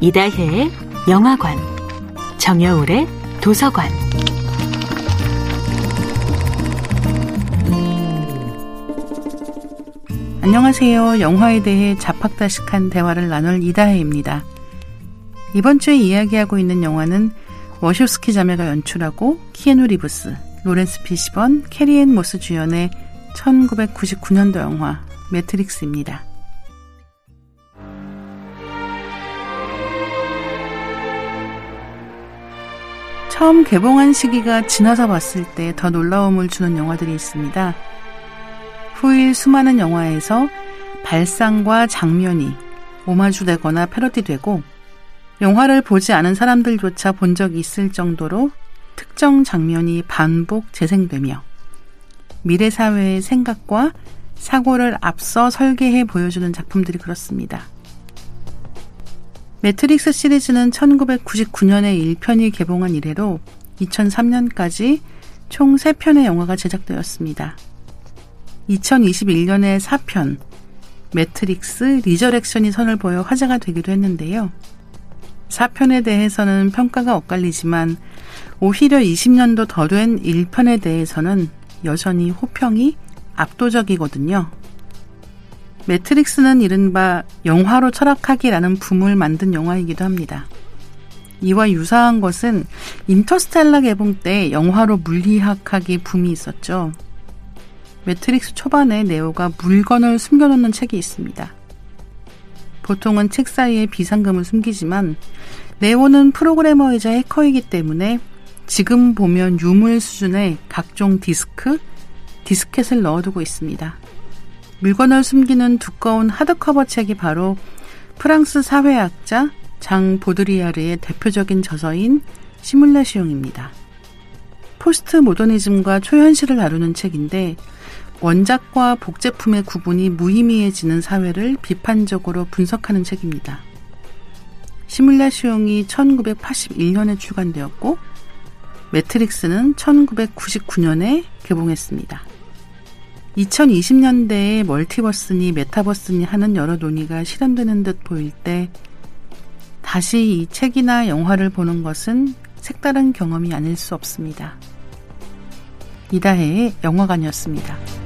이다혜의 영화관, 정여울의 도서관. 안녕하세요. 영화에 대해 잡학다식한 대화를 나눌 이다혜입니다. 이번 주에 이야기하고 있는 영화는 워쇼스키 자매가 연출하고 키에누 리브스, 로렌스 피시번, 캐리앤 모스 주연의 1999년도 영화 매트릭스입니다. 처음 개봉한 시기가 지나서 봤을 때 더 놀라움을 주는 영화들이 있습니다. 후일 수많은 영화에서 발상과 장면이 오마주되거나 패러디되고 영화를 보지 않은 사람들조차 본 적이 있을 정도로 특정 장면이 반복 재생되며 미래 사회의 생각과 사고를 앞서 설계해 보여주는 작품들이 그렇습니다. 매트릭스 시리즈는 1999년에 1편이 개봉한 이래로 2003년까지 총 3편의 영화가 제작되었습니다. 2021년에 4편 매트릭스 리저렉션이 선을 보여 화제가 되기도 했는데요. 4편에 대해서는 평가가 엇갈리지만 오히려 20년도 더 된 1편에 대해서는 여전히 호평이 압도적이거든요. 매트릭스는 이른바 영화로 철학하기라는 붐을 만든 영화이기도 합니다. 이와 유사한 것은 인터스텔라 개봉 때 영화로 물리학하기 붐이 있었죠. 매트릭스 초반에 네오가 물건을 숨겨놓는 책이 있습니다. 보통은 책 사이에 비상금을 숨기지만 네오는 프로그래머이자 해커이기 때문에 지금 보면 유물 수준의 각종 디스크, 디스켓을 넣어두고 있습니다. 물건을 숨기는 두꺼운 하드커버 책이 바로 프랑스 사회학자 장 보드리야르의 대표적인 저서인 시뮬라시옹입니다. 포스트 모더니즘과 초현실을 다루는 책인데 원작과 복제품의 구분이 무의미해지는 사회를 비판적으로 분석하는 책입니다. 시뮬레시용이 1981년에 출간되었고 매트릭스는 1999년에 개봉했습니다. 2020년대에 멀티버스니 메타버스니 하는 여러 논의가 실현되는 듯 보일 때 다시 이 책이나 영화를 보는 것은 색다른 경험이 아닐 수 없습니다. 이다혜의 영화관이었습니다.